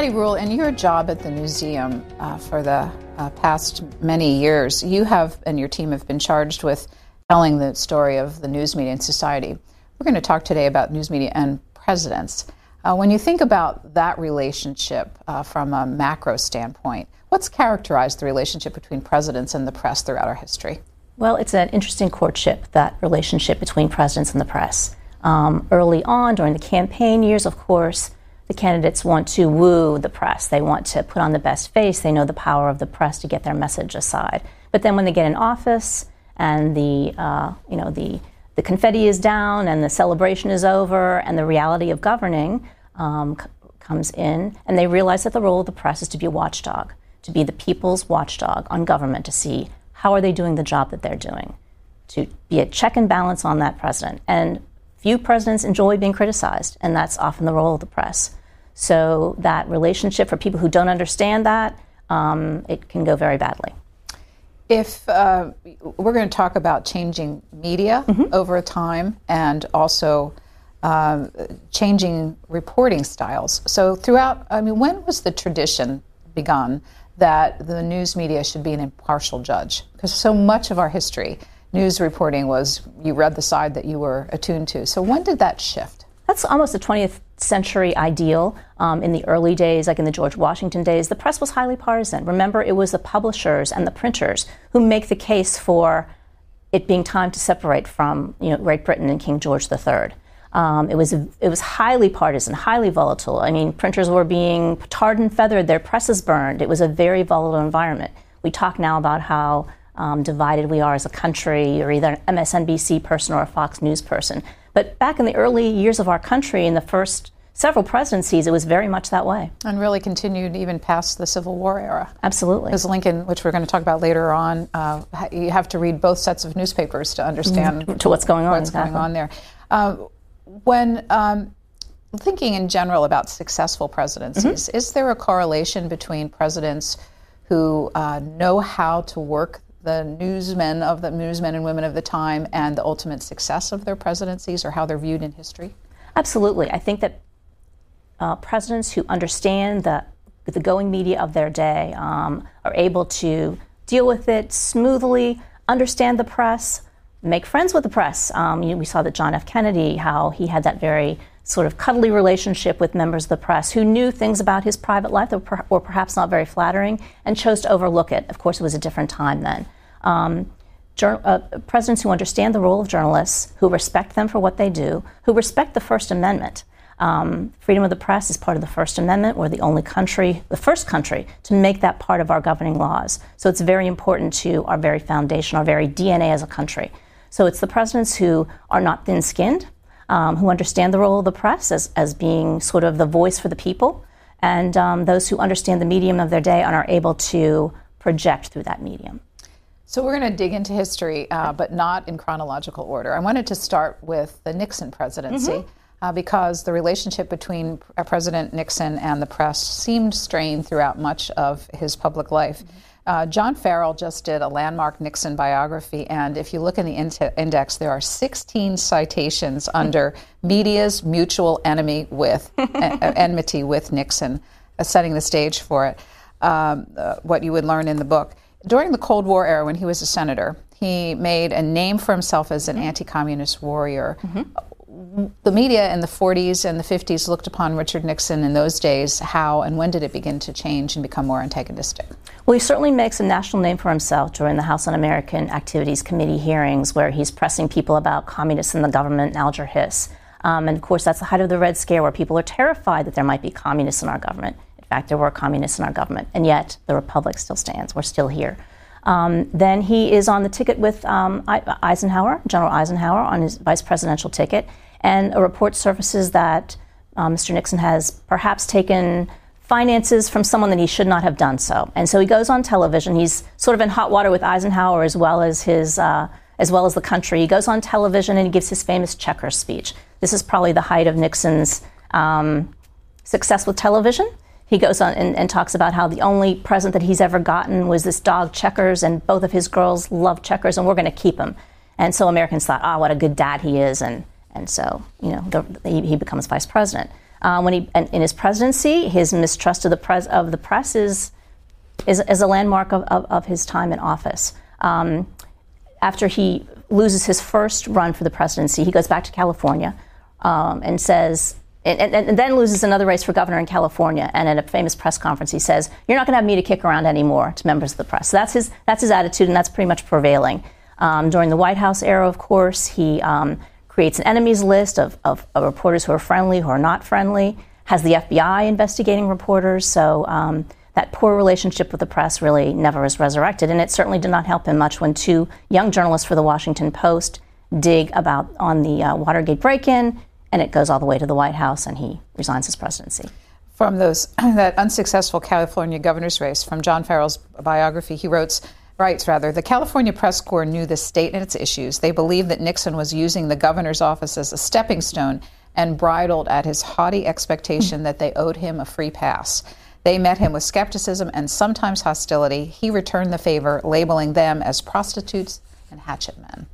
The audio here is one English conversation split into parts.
Patty Rhule, in your job at the museum uh, for the uh, past many years, you have and your team have been charged with telling the story of the news media and society. We're going to talk today about news media and presidents. Uh, when you think about that relationship uh, from a macro standpoint, what's characterized the relationship between presidents and the press throughout our history? Well, it's an interesting courtship, that relationship between presidents and the press. Um, early on, during the campaign years, of course, the candidates want to woo the press. They want to put on the best face. They know the power of the press to get their message aside. But then when they get in office and the uh, you know the the confetti is down and the celebration is over and the reality of governing um, c- comes in, and they realize that the role of the press is to be a watchdog, to be the people's watchdog on government, to see how are they doing the job that they're doing, to be a check and balance on that president. And few presidents enjoy being criticized, and that's often the role of the press. So that relationship for people who don't understand that, um, it can go very badly. If uh, we're going to talk about changing media Mm-hmm. over time and also uh, changing reporting styles. So, throughout, I mean, when was the tradition begun that the news media should be an impartial judge? Because so much of our history, news reporting was you read the side that you were attuned to. So, when did that shift? That's almost a 20th century ideal. Um, in the early days, like in the George Washington days, the press was highly partisan. Remember, it was the publishers and the printers who make the case for it being time to separate from you know, Great Britain and King George III. Um, it was it was highly partisan, highly volatile. I mean, printers were being tarred and feathered, their presses burned. It was a very volatile environment. We talk now about how um, divided we are as a country. You're either an MSNBC person or a Fox News person. But back in the early years of our country, in the first several presidencies, it was very much that way. And really continued even past the Civil War era. Absolutely. Because Lincoln, which we're going to talk about later on, uh, you have to read both sets of newspapers to understand to what's going on. what's exactly. going on there. Uh, when um, thinking in general about successful presidencies, Mm-hmm. is there a correlation between presidents who uh, know how to work the newsmen of the newsmen and women of the time and the ultimate success of their presidencies or how they're viewed in history? Absolutely. I think that uh, presidents who understand the, the going media of their day um, are able to deal with it smoothly, understand the press, make friends with the press. Um, you know, we saw that John F. Kennedy, how he had that very sort of cuddly relationship with members of the press who knew things about his private life that were, per- were perhaps not very flattering and chose to overlook it. Of course, it was a different time then. Um, uh, presidents who understand the role of journalists, who respect them for what they do, who respect the First Amendment. Um, freedom of the press is part of the First Amendment. We're the only country, the first country, to make that part of our governing laws. So it's very important to our very foundation, our very DNA as a country. So it's the presidents who are not thin skinned, um, who understand the role of the press as, as being sort of the voice for the people, and um, those who understand the medium of their day and are able to project through that medium. So we're going to dig into history, uh, but not in chronological order. I wanted to start with the Nixon presidency. Uh, because the relationship between President Nixon and the press seemed strained throughout much of his public life. Uh, John Farrell just did a landmark Nixon biography, and if you look in the in- index, there are 16 citations under media's mutual enemy with enmity with Nixon, uh, setting the stage for it. Um, uh, what you would learn in the book during the Cold War era, when he was a senator, he made a name for himself as an anti-communist warrior the media in the 40s and the 50s looked upon Richard Nixon in those days. How and when did it begin to change and become more antagonistic? Well, he certainly makes a national name for himself during the House Un-American Activities Committee hearings, where he's pressing people about communists in the government, Alger Hiss. Um, and of course, that's the height of the Red Scare, where people are terrified that there might be communists in our government. In fact, there were communists in our government, and yet the republic still stands. We're still here. Um, then he is on the ticket with um, Eisenhower, General Eisenhower, on his vice presidential ticket. And a report surfaces that uh, Mr. Nixon has perhaps taken finances from someone that he should not have done so. And so he goes on television. He's sort of in hot water with Eisenhower as well as his. Uh, as well as the country. He goes on television and he gives his famous checkers speech. This is probably the height of Nixon's um, success with television. He goes on and, and, talks about how the only present that he's ever gotten was this dog Checkers, and both of his girls love Checkers, and we're going to keep him. And so Americans thought, ah, oh, what a good dad he is, and and so you know the, he, he, becomes vice president. Uh, when he in his presidency, his mistrust of the pres of the press is is, is a landmark of, of, of, his time in office. Um, after he loses his first run for the presidency, he goes back to California um, and says, and, and, and, then loses another race for governor in California. And at a famous press conference, he says, "You're not going to have me to kick around anymore to members of the press." So that's his that's his attitude, and that's pretty much prevailing. Um, during the White House era, of course, he um, creates an enemies list of, of, of, reporters who are friendly, who are not friendly. Has the FBI investigating reporters. So um, that poor relationship with the press really never was resurrected. And it certainly did not help him much when two young journalists for the Washington Post dig about on the uh, Watergate break in, and it goes all the way to the White House, and he resigns his presidency. From those that unsuccessful California governor's race, from John Farrell's biography, he wrote, writes rather, the California press corps knew the state and its issues. They believed that Nixon was using the governor's office as a stepping stone and bridled at his haughty expectation that they owed him a free pass. They met him with skepticism and sometimes hostility. He returned the favor, labeling them as prostitutes and hatchet men.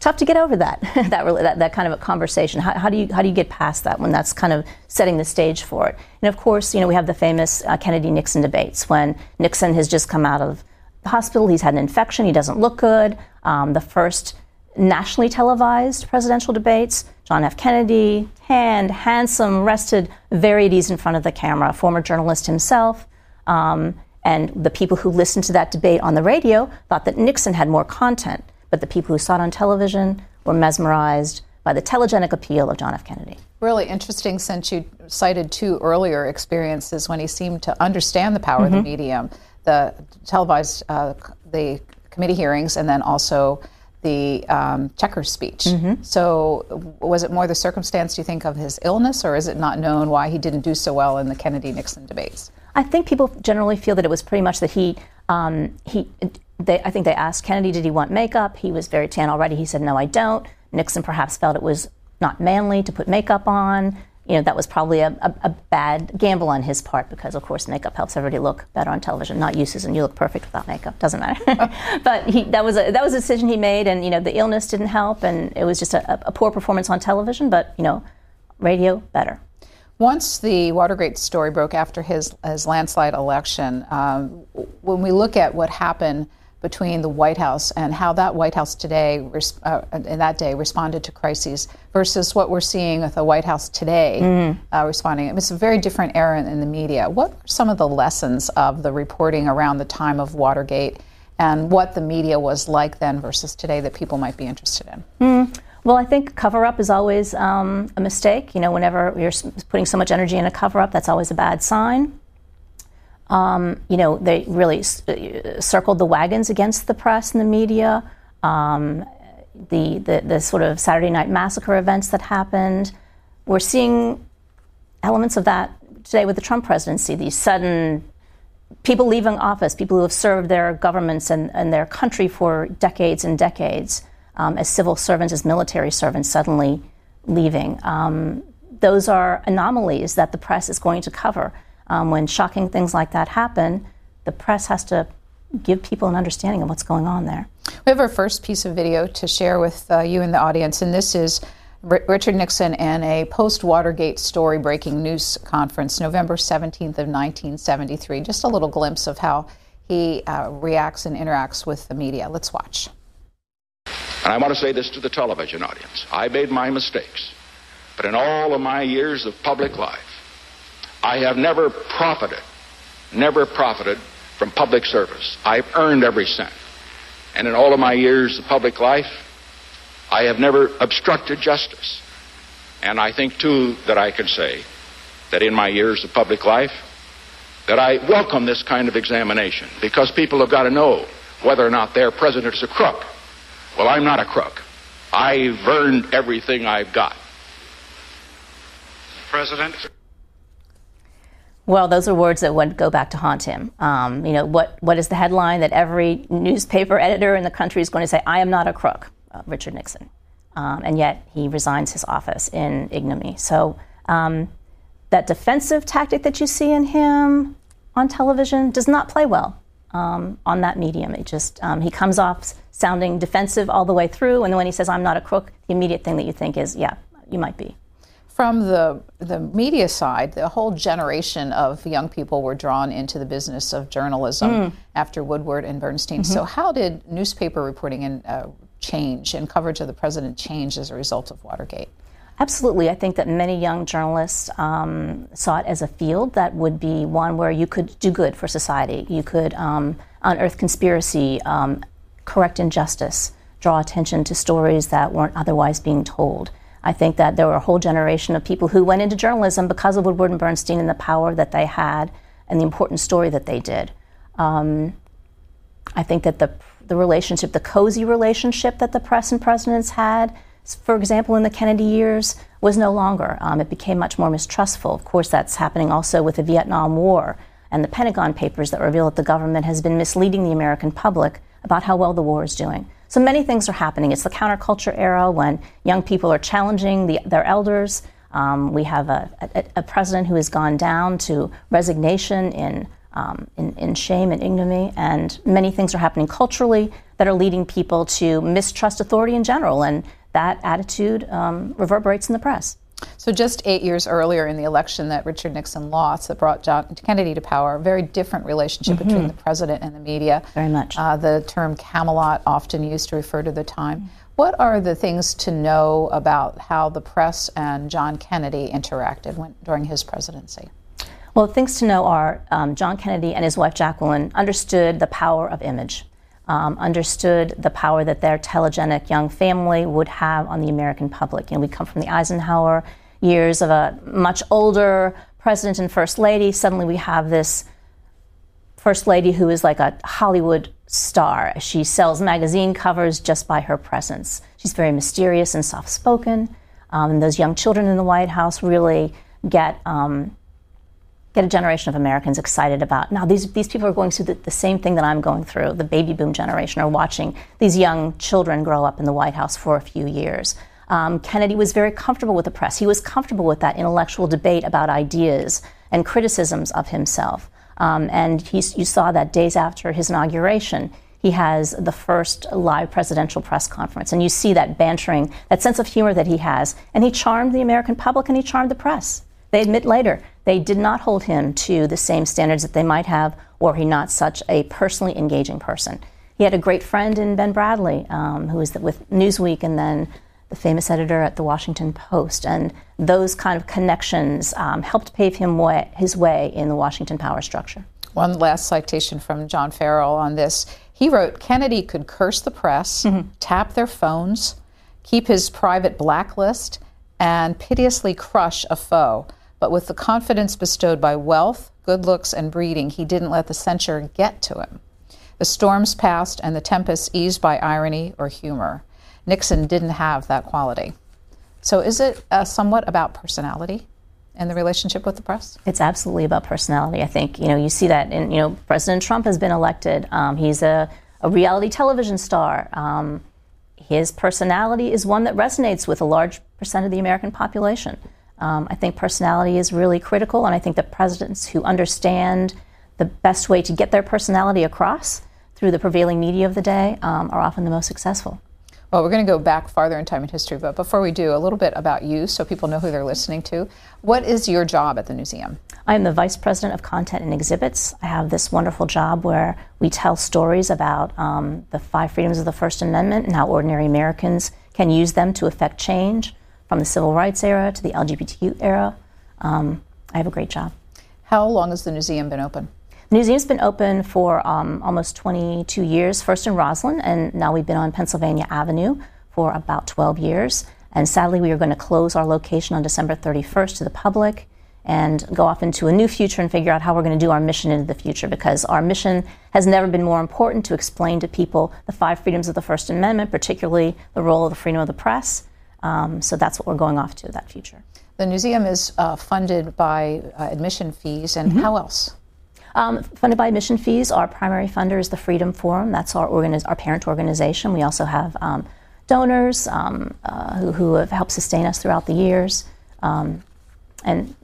Tough to get over that, that, that, that, kind of a conversation. How, how, do you, how do you get past that when that's kind of setting the stage for it? And of course, you know, we have the famous uh, Kennedy Nixon debates when Nixon has just come out of hospital, he's had an infection, he doesn't look good. Um, the first nationally televised presidential debates. John F. Kennedy, tanned, handsome, rested, very at ease in front of the camera, former journalist himself. Um, and the people who listened to that debate on the radio thought that Nixon had more content, but the people who saw it on television were mesmerized by the telegenic appeal of John F. Kennedy. Really interesting since you cited two earlier experiences when he seemed to understand the power mm-hmm. of the mm-hmm. medium, the televised, uh, the committee hearings, and then also the um, Checkers speech. Mm-hmm. So, was it more the circumstance, do you think, of his illness, or is it not known why he didn't do so well in the Kennedy Nixon debates? I think people generally feel that it was pretty much that he, um, he they, I think they asked Kennedy, did he want makeup? He was very tan already. He said, no, I don't. Nixon perhaps felt it was not manly to put makeup on you know, that was probably a, a, a, bad gamble on his part because, of course, makeup helps everybody look better on television. Not uses, and you look perfect without makeup. Doesn't matter. but he, that was a that was a decision he made, and you know, the illness didn't help, and it was just a, a poor performance on television. But you know, radio better. Once the Watergate story broke after his his landslide election, um, when we look at what happened between the White House and how that White House today, uh, in that day, responded to crises versus what we're seeing with the White House today mm. uh, responding. It's a very different era in the media. What are some of the lessons of the reporting around the time of Watergate and what the media was like then versus today that people might be interested in? Mm. Well, I think cover up is always um, a mistake. You know, whenever you're putting so much energy in a cover up, that's always a bad sign. Um, you know, they really uh, circled the wagons against the press and the media. Um, the, the, the sort of Saturday Night Massacre events that happened. We're seeing elements of that today with the Trump presidency. These sudden people leaving office, people who have served their governments and, and their country for decades and decades um, as civil servants, as military servants, suddenly leaving. Um, those are anomalies that the press is going to cover um, when shocking things like that happen, the press has to give people an understanding of what's going on there. We have our first piece of video to share with uh, you and the audience, and this is R- Richard Nixon and a post Watergate story breaking news conference, November 17th of 1973. Just a little glimpse of how he uh, reacts and interacts with the media. Let's watch. And I want to say this to the television audience. I made my mistakes, but in all of my years of public life, I have never profited, never profited from public service. I've earned every cent. And in all of my years of public life, I have never obstructed justice. And I think, too, that I can say that in my years of public life, that I welcome this kind of examination because people have got to know whether or not their president is a crook. Well, I'm not a crook. I've earned everything I've got. President. Well, those are words that would go back to haunt him. Um, you know, what, what is the headline that every newspaper editor in the country is going to say? I am not a crook, uh, Richard Nixon. Um, and yet he resigns his office in ignominy. So um, that defensive tactic that you see in him on television does not play well um, on that medium. It just, um, he comes off sounding defensive all the way through. And then when he says, I'm not a crook, the immediate thing that you think is, yeah, you might be. From the, the media side, the whole generation of young people were drawn into the business of journalism mm. after Woodward and Bernstein. Mm-hmm. So, how did newspaper reporting and uh, change and coverage of the president change as a result of Watergate? Absolutely. I think that many young journalists um, saw it as a field that would be one where you could do good for society. You could um, unearth conspiracy, um, correct injustice, draw attention to stories that weren't otherwise being told. I think that there were a whole generation of people who went into journalism because of Woodward and Bernstein and the power that they had and the important story that they did. Um, I think that the, the relationship, the cozy relationship that the press and presidents had, for example, in the Kennedy years, was no longer. Um, it became much more mistrustful. Of course, that's happening also with the Vietnam War and the Pentagon Papers that reveal that the government has been misleading the American public about how well the war is doing. So many things are happening. It's the counterculture era when young people are challenging the, their elders. Um, we have a, a, a, president who has gone down to resignation in, um, in, in shame and ignominy, and many things are happening culturally that are leading people to mistrust authority in general, and that attitude um, reverberates in the press. So, just eight years earlier in the election that Richard Nixon lost, that brought John Kennedy to power, a very different relationship mm-hmm. between the president and the media. Very much. Uh, the term Camelot often used to refer to the time. Mm-hmm. What are the things to know about how the press and John Kennedy interacted when, during his presidency? Well, things to know are um, John Kennedy and his wife Jacqueline understood the power of image. Um, understood the power that their telegenic young family would have on the American public. You know, we come from the Eisenhower years of a much older president and first lady. Suddenly we have this first lady who is like a Hollywood star. She sells magazine covers just by her presence. She's very mysterious and soft spoken. Um, and those young children in the White House really get um, get a generation of Americans excited about now these these people are going through the, the, same thing that I'm going through. The baby boom generation are watching these young children grow up in the White House for a few years. Um, Kennedy was very comfortable with the press. He was comfortable with that intellectual debate about ideas and criticisms of himself. Um, and he, you saw that days after his inauguration, he has the first live presidential press conference. And you see that bantering, that sense of humor that he has. And he charmed the American public and he charmed the press. They admit later they did not hold him to the same standards that they might have, or he not such a personally engaging person. He had a great friend in Ben Bradlee, um, who was with Newsweek and then the famous editor at the Washington Post. And those kind of connections um, helped pave him way, his way in the Washington power structure. One last citation from John Farrell on this. He wrote Kennedy could curse the press, mm-hmm. tap their phones, keep his private blacklist, and pitilessly crush a foe. But with the confidence bestowed by wealth, good looks, and breeding, he didn't let the censure get to him. The storms passed and the tempests eased by irony or humor. Nixon didn't have that quality. So is it uh, somewhat about personality? and the relationship with the press? It's absolutely about personality. I think you know you see that in you know President Trump has been elected. Um, he's a, a, reality television star. Um, his personality is one that resonates with a large percent of the American population. Um, I think personality is really critical, and I think that presidents who understand the best way to get their personality across through the prevailing media of the day um, are often the most successful. Well, we're going to go back farther in time in history, but before we do, a little bit about you so people know who they're listening to. What is your job at the museum? I am the Vice President of Content and Exhibits. I have this wonderful job where we tell stories about um, the five freedoms of the First Amendment and how ordinary Americans can use them to affect change from the civil rights era to the LGBTQ era. Um, I have a great job. How long has the museum been open? The museum's been open for um, almost 22 years, first in Rosslyn, and now we've been on Pennsylvania Avenue for about 12 years. And sadly, we are going to close our location on December 31st to the public and go off into a new future and figure out how we're going to do our mission into the future because our mission has never been more important to explain to people the five freedoms of the First Amendment, particularly the role of the freedom of the press. Um, so that's what we're going off to, that future. The museum is uh, funded by uh, admission fees, and mm-hmm. how else? Um, funded by admission fees. Our primary funder is the Freedom Forum. That's our, organiz- our parent organization. We also have um, donors um, uh, who, who, have helped sustain us throughout the years. Um, and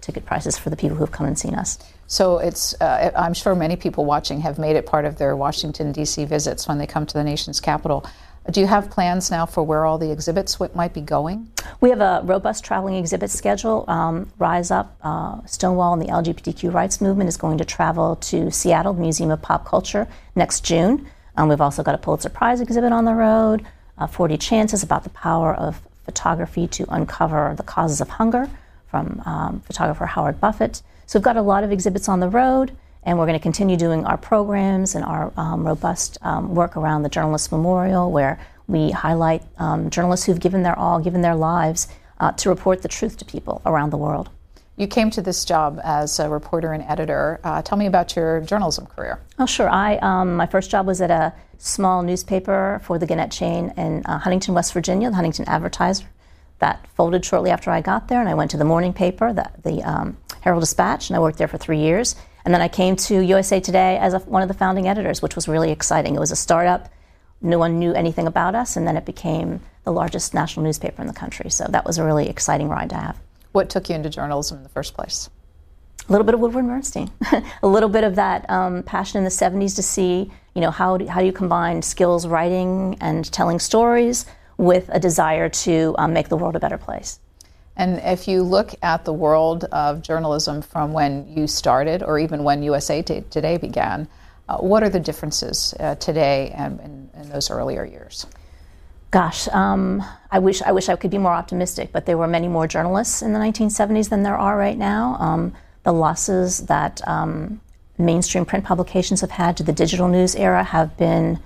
ticket prices for the people who have come and seen us. So it's, uh, I'm sure many people watching have made it part of their Washington, D.C. visits when they come to the nation's capital. Do you have plans now for where all the exhibits might be going? We have a robust traveling exhibit schedule. Um, Rise Up, uh, Stonewall, and the LGBTQ rights movement is going to travel to Seattle, Museum of Pop Culture, next June. Um, we've also got a Pulitzer Prize exhibit on the road, uh, 40 Chances about the power of photography to uncover the causes of hunger from um, photographer Howard Buffett. So we've got a lot of exhibits on the road, and we're going to continue doing our programs and our um, robust um, work around the Journalist Memorial, where we highlight um, journalists who've given their all, given their lives uh, to report the truth to people around the world. You came to this job as a reporter and editor. Uh, tell me about your journalism career. Oh, sure. I um, my first job was at a small newspaper for the Gannett chain in uh, Huntington, West Virginia, the Huntington Advertiser that folded shortly after I got there, and I went to the morning paper, the, the um, Herald Dispatch, and I worked there for three years. And then I came to USA Today as a, one of the founding editors, which was really exciting. It was a startup. No one knew anything about us, and then it became the largest national newspaper in the country. So that was a really exciting ride to have. What took you into journalism in the first place? A little bit of Woodward and Bernstein, a little bit of that um, passion in the 70s to see, you know, how do, how do you combine skills writing and telling stories with a desire to um, make the world a better place. And if you look at the world of journalism from when you started, or even when USA Today began, uh, what are the differences uh, today and in, in, those earlier years? Gosh, um, I wish I wish I could be more optimistic, but there were many more journalists in the 1970s than there are right now. Um, the losses that um, mainstream print publications have had to the digital news era have been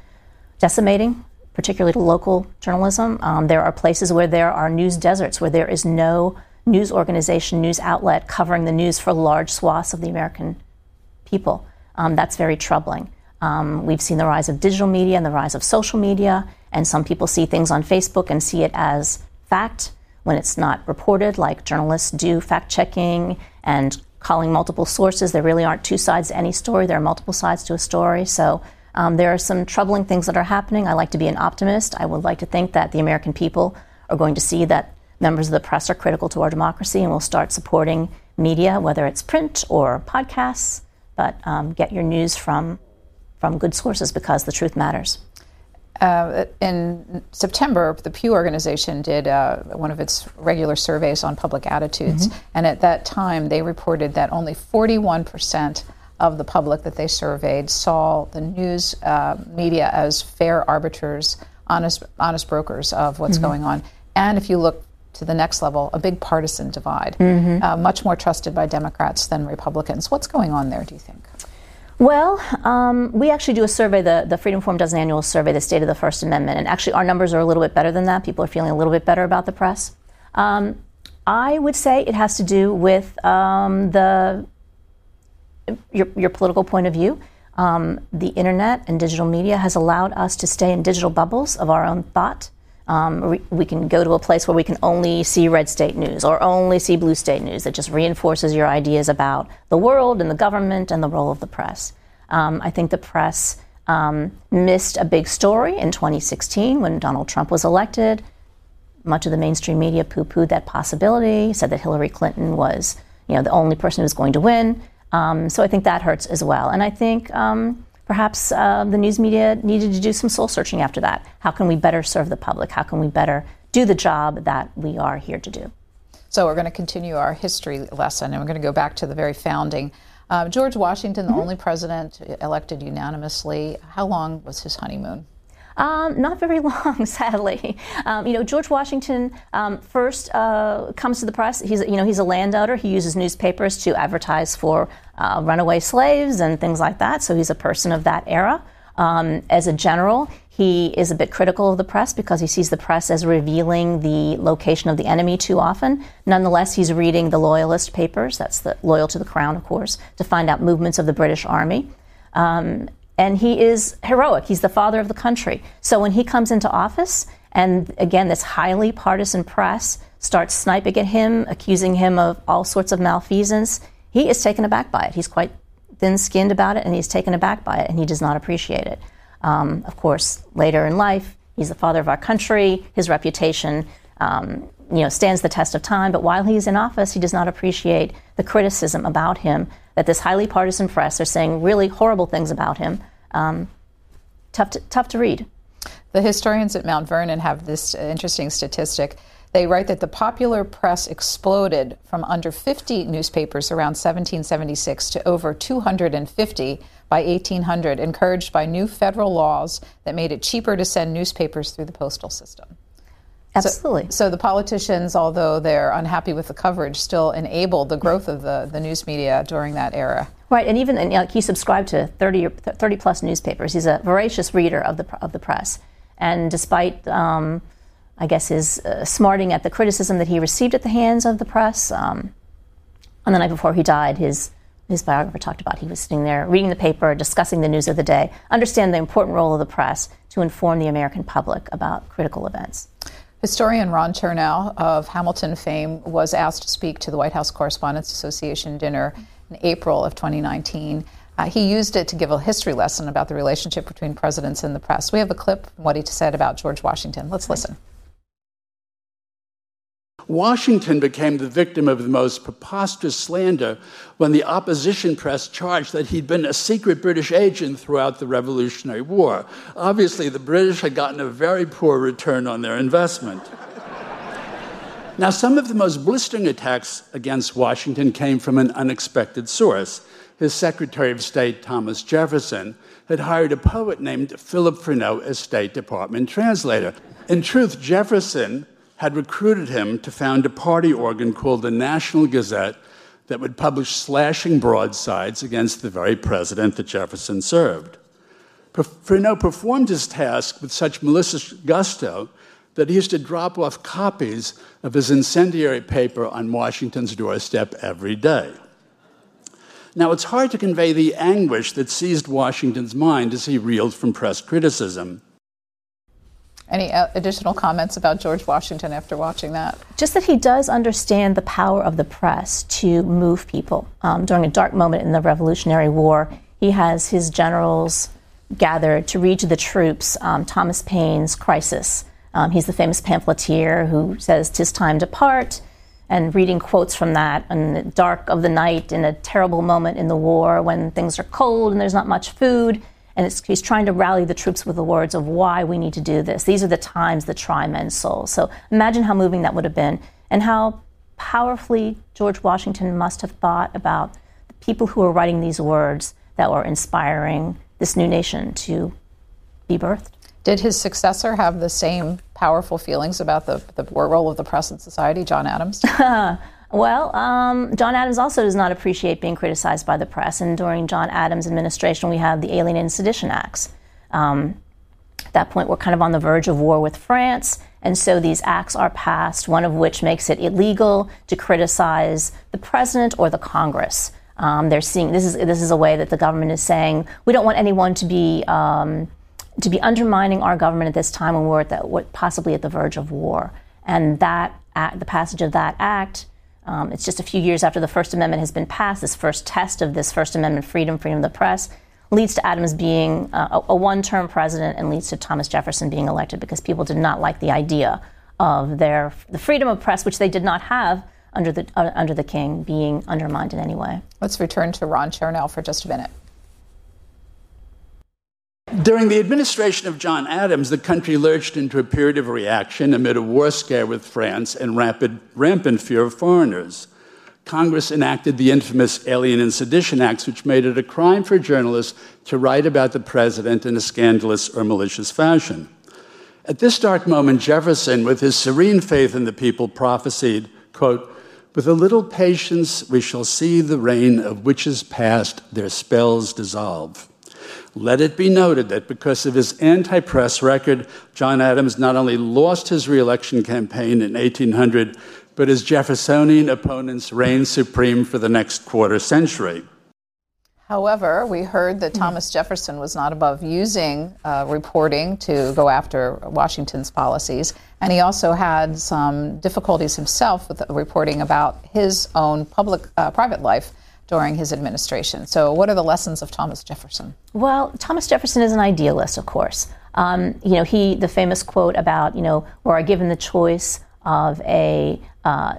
decimating particularly to local journalism. Um, there are places where there are news deserts, where there is no news organization, news outlet covering the news for large swaths of the American people. Um, that's very troubling. Um, we've seen the rise of digital media and the rise of social media, and some people see things on Facebook and see it as fact when it's not reported, like journalists do fact checking and calling multiple sources. There really aren't two sides to any story, there are multiple sides to a story. So um, there are some troubling things that are happening. I like to be an optimist. I would like to think that the American people are going to see that members of the press are critical to our democracy and will start supporting media, whether it's print or podcasts. But um, get your news from from good sources because the truth matters. Uh, in September, the Pew organization did uh, one of its regular surveys on public attitudes, mm-hmm. and at that time, they reported that only 41 percent of the public that they surveyed saw the news uh, media as fair arbiters, honest, honest brokers of what's mm-hmm. going on. And if you look to the next level, a big partisan divide, mm-hmm. uh, much more trusted by Democrats than Republicans. What's going on there, do you think? Well, um, we actually do a survey. The, the Freedom Forum does an annual survey, the state of the First Amendment, and actually our numbers are a little bit better than that. People are feeling a little bit better about the press. Um, I would say it has to do with um, the your, your political point of view. Um, the internet and digital media has allowed us to stay in digital bubbles of our own thought. Um, we, we, can go to a place where we can only see red state news or only see blue state news that just reinforces your ideas about the world and the government and the role of the press. Um, I think the press um, missed a big story in 2016 when Donald Trump was elected. Much of the mainstream media poo pooed that possibility, said that Hillary Clinton was you know, the only person who was going to win. Um, so I think that hurts as well. And I think um, perhaps uh, the news media needed to do some soul searching after that. How can we better serve the public? How can we better do the job that we are here to do? So we're going to continue our history lesson and we're going to go back to the very founding. Uh, George Washington, the mm-hmm. only president elected unanimously, how long was his honeymoon? Um, not very long, sadly. Um, you know, George Washington um, first uh, comes to the press. He's, you know, he's a landowner. He uses newspapers to advertise for uh, runaway slaves and things like that. So he's a person of that era. Um, as a general, he is a bit critical of the press because he sees the press as revealing the location of the enemy too often. Nonetheless, he's reading the Loyalist papers, that's the loyal to the crown, of course, to find out movements of the British Army. Um, and he is heroic. He's the father of the country. So when he comes into office, and again, this highly partisan press starts sniping at him, accusing him of all sorts of malfeasance, he is taken aback by it. He's quite thin skinned about it, and he's taken aback by it, and he does not appreciate it. Um, of course, later in life, he's the father of our country. His reputation, um, you know, stands the test of time. But while he's in office, he does not appreciate the criticism about him that this highly partisan press are saying really horrible things about him. Um, tough, to, tough to read. The historians at Mount Vernon have this interesting statistic. They write that the popular press exploded from under 50 newspapers around 1776 to over 250 by 1800, encouraged by new federal laws that made it cheaper to send newspapers through the postal system. Absolutely. So, so, the politicians, although they're unhappy with the coverage, still enabled the growth of the, the news media during that era. Right, and even and, you know, he subscribed to 30, 30 plus newspapers. He's a voracious reader of the, of the press. And despite, um, I guess, his uh, smarting at the criticism that he received at the hands of the press, um, on the night before he died, his his biographer talked about. He was sitting there reading the paper, discussing the news of the day, understand the important role of the press to inform the American public about critical events. Historian Ron Chernow of Hamilton fame was asked to speak to the White House Correspondents Association dinner in April of 2019. Uh, he used it to give a history lesson about the relationship between presidents and the press. We have a clip from what he said about George Washington. Let's listen. Washington became the victim of the most preposterous slander when the opposition press charged that he'd been a secret British agent throughout the Revolutionary War. Obviously, the British had gotten a very poor return on their investment. now, some of the most blistering attacks against Washington came from an unexpected source. His Secretary of State, Thomas Jefferson, had hired a poet named Philip Freneau as State Department translator. In truth, Jefferson had recruited him to found a party organ called the National Gazette that would publish slashing broadsides against the very president that Jefferson served. Freneau performed his task with such malicious gusto that he used to drop off copies of his incendiary paper on Washington's doorstep every day. Now, it's hard to convey the anguish that seized Washington's mind as he reeled from press criticism. Any uh, additional comments about George Washington after watching that? Just that he does understand the power of the press to move people. Um, during a dark moment in the Revolutionary War, he has his generals gathered to read to the troops um, Thomas Paine's Crisis. Um, he's the famous pamphleteer who says, "Tis time to part," and reading quotes from that in the dark of the night, in a terrible moment in the war when things are cold and there's not much food and he's trying to rally the troops with the words of why we need to do this. These are the times that try men's souls. So imagine how moving that would have been and how powerfully George Washington must have thought about the people who were writing these words that were inspiring this new nation to be birthed. Did his successor have the same powerful feelings about the, the role of the press in society, John Adams? Well, um, John Adams also does not appreciate being criticized by the press. And during John Adams' administration, we have the Alien and Sedition Acts. Um, at that point, we're kind of on the verge of war with France. And so these acts are passed, one of which makes it illegal to criticize the president or the Congress. Um, they're seeing this is this is a way that the government is saying we don't want anyone to be um, to be undermining our government at this time when we're at the, possibly at the verge of war. And that act, the passage of that act um, it's just a few years after the First Amendment has been passed. This first test of this First Amendment freedom, freedom of the press, leads to Adams being uh, a, a one term president and leads to Thomas Jefferson being elected because people did not like the idea of their the freedom of press, which they did not have under the, uh, under the king, being undermined in any way. Let's return to Ron Chernow for just a minute. During the administration of John Adams, the country lurched into a period of reaction amid a war scare with France and rampant, rampant fear of foreigners. Congress enacted the infamous Alien and Sedition Acts, which made it a crime for journalists to write about the president in a scandalous or malicious fashion. At this dark moment, Jefferson, with his serene faith in the people, prophesied, quote, with a little patience, we shall see the reign of witches past, their spells dissolve. Let it be noted that because of his anti press record, John Adams not only lost his reelection campaign in 1800, but his Jeffersonian opponents reigned supreme for the next quarter century. However, we heard that Thomas Jefferson was not above using uh, reporting to go after Washington's policies, and he also had some difficulties himself with reporting about his own public, uh, private life during his administration. So, what are the lessons of Thomas Jefferson? Well, Thomas Jefferson is an idealist, of course. Um, you know, he the famous quote about you know, were I given the choice of a uh,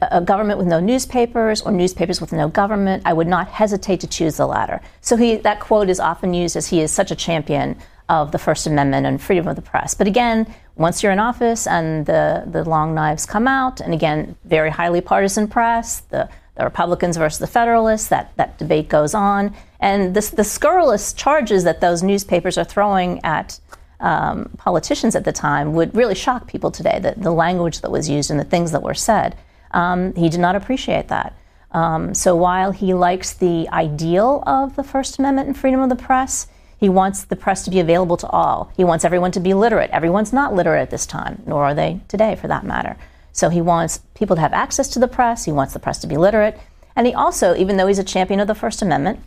a government with no newspapers or newspapers with no government, I would not hesitate to choose the latter. So he, that quote is often used as he is such a champion of the First Amendment and freedom of the press. But again, once you're in office and the, the long knives come out, and again, very highly partisan press, the, the Republicans versus the Federalists, that, that debate goes on. And this, the scurrilous charges that those newspapers are throwing at um, politicians at the time would really shock people today, the, the language that was used and the things that were said. Um, he did not appreciate that. Um, so while he likes the ideal of the First Amendment and freedom of the press, he wants the press to be available to all. He wants everyone to be literate. Everyone's not literate at this time, nor are they today for that matter. So he wants people to have access to the press. He wants the press to be literate. And he also, even though he's a champion of the First Amendment,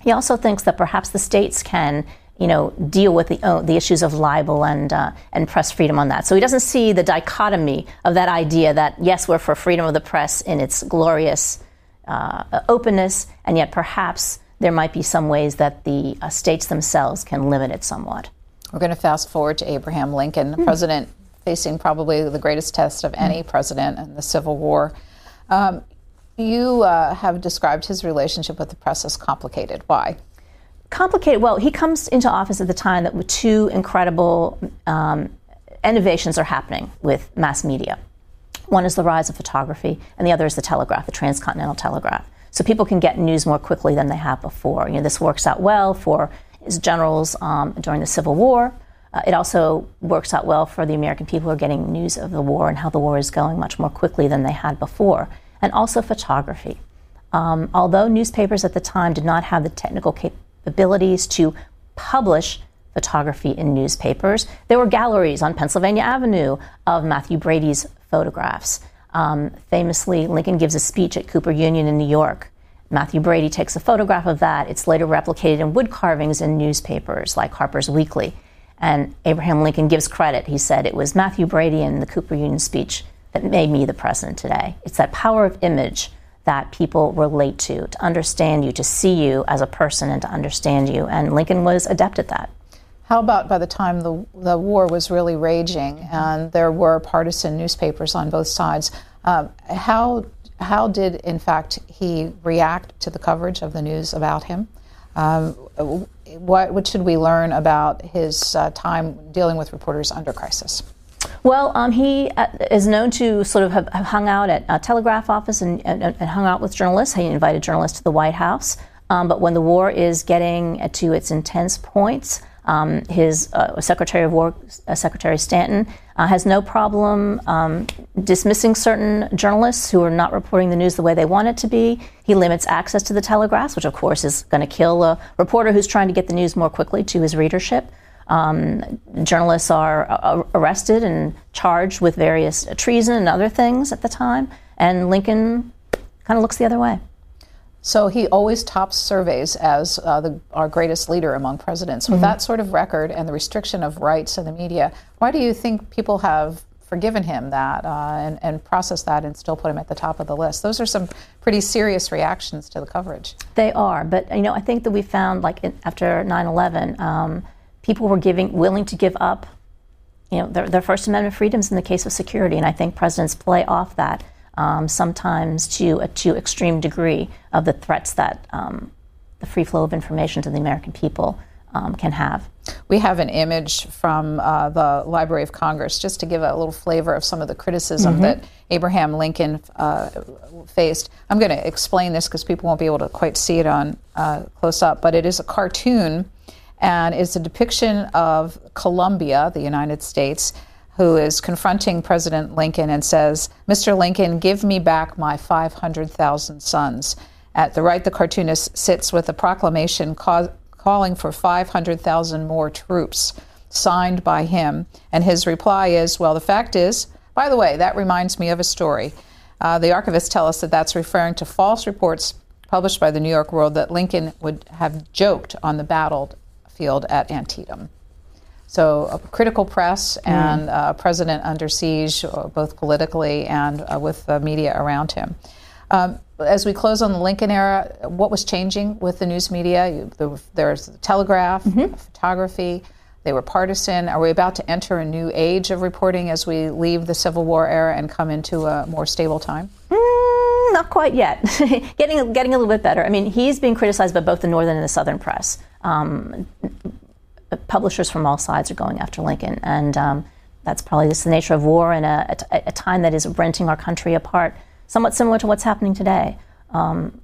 he also thinks that perhaps the states can you know, deal with the, uh, the issues of libel and, uh, and press freedom on that. So he doesn't see the dichotomy of that idea that, yes, we're for freedom of the press in its glorious uh, openness, and yet perhaps there might be some ways that the uh, states themselves can limit it somewhat. We're going to fast forward to Abraham Lincoln, mm-hmm. president facing probably the greatest test of any president in the Civil War. Um, you uh, have described his relationship with the press as complicated. Why? complicated. Well, he comes into office at the time that two incredible um, innovations are happening with mass media. One is the rise of photography, and the other is the telegraph, the transcontinental telegraph. So people can get news more quickly than they have before. You know, this works out well for his generals um, during the Civil War. Uh, it also works out well for the American people who are getting news of the war and how the war is going much more quickly than they had before. And also photography. Um, although newspapers at the time did not have the technical capabilities to publish photography in newspapers. There were galleries on Pennsylvania Avenue of Mathew Brady's photographs. Um, famously, Lincoln gives a speech at Cooper Union in New York. Matthew Brady takes a photograph of that. It's later replicated in wood carvings in newspapers like Harper's Weekly. And Abraham Lincoln gives credit. He said, It was Mathew Brady in the Cooper Union speech that made me the president today. It's that power of image that people relate to, to understand you, to see you as a person and to understand you. And Lincoln was adept at that. How about by the time the, the war was really raging and there were partisan newspapers on both sides? Um, how, how did, in fact, he react to the coverage of the news about him? Um, what, what, should we learn about his uh, time dealing with reporters under crisis? Well, um, he uh, is known to sort of have, have hung out at a telegraph office and, and, and, hung out with journalists. He invited journalists to the White House. Um, but when the war is getting to its intense points, um, his uh, Secretary of War, uh, Secretary Stanton, uh, has no problem um, dismissing certain journalists who are not reporting the news the way they want it to be. He limits access to the telegraphs, which of course is going to kill a reporter who's trying to get the news more quickly to his readership. Um, journalists are uh, arrested and charged with various treason and other things at the time, and Lincoln kind of looks the other way. So he always tops surveys as uh, the, our greatest leader among presidents. With mm-hmm. that sort of record and the restriction of rights in the media, why do you think people have forgiven him that uh, and, and processed that and still put him at the top of the list? Those are some pretty serious reactions to the coverage. They are, but you know, I think that we found like in, after 9/11. Um, people were giving, willing to give up, you know, their, their First Amendment freedoms in the case of security. And I think presidents play off that um, sometimes to a to extreme degree of the threats that um, the free flow of information to the American people um, can have. we have an image from uh, the Library of Congress just to give a little flavor of some of the criticism mm-hmm. that Abraham Lincoln uh, faced. I'm going to explain this because people won't be able to quite see it on uh, close up, but it is a cartoon and it's a depiction of Columbia, the United States, who is confronting President Lincoln and says, Mr. Lincoln, give me back my 500,000 sons. At the right, the cartoonist sits with a proclamation ca- calling for 500,000 more troops signed by him. And his reply is, Well, the fact is, by the way, that reminds me of a story. Uh, the archivists tell us that that's referring to false reports published by the New York World that Lincoln would have joked on the battlefield at Antietam. So, a critical press mm. and a uh, president under siege, uh, both politically and uh, with the media around him. Um, as we close on the Lincoln era, what was changing with the news media? There's the telegraph, mm-hmm. photography. They were partisan. Are we about to enter a new age of reporting as we leave the Civil War era and come into a more stable time? Mm, not quite yet. getting getting a little bit better. I mean, he's being criticized by both the northern and the southern press. Um, publishers from all sides are going after Lincoln, and um, that's probably just the nature of war and a, a, a time that is renting our country apart somewhat similar to what's happening today. Um,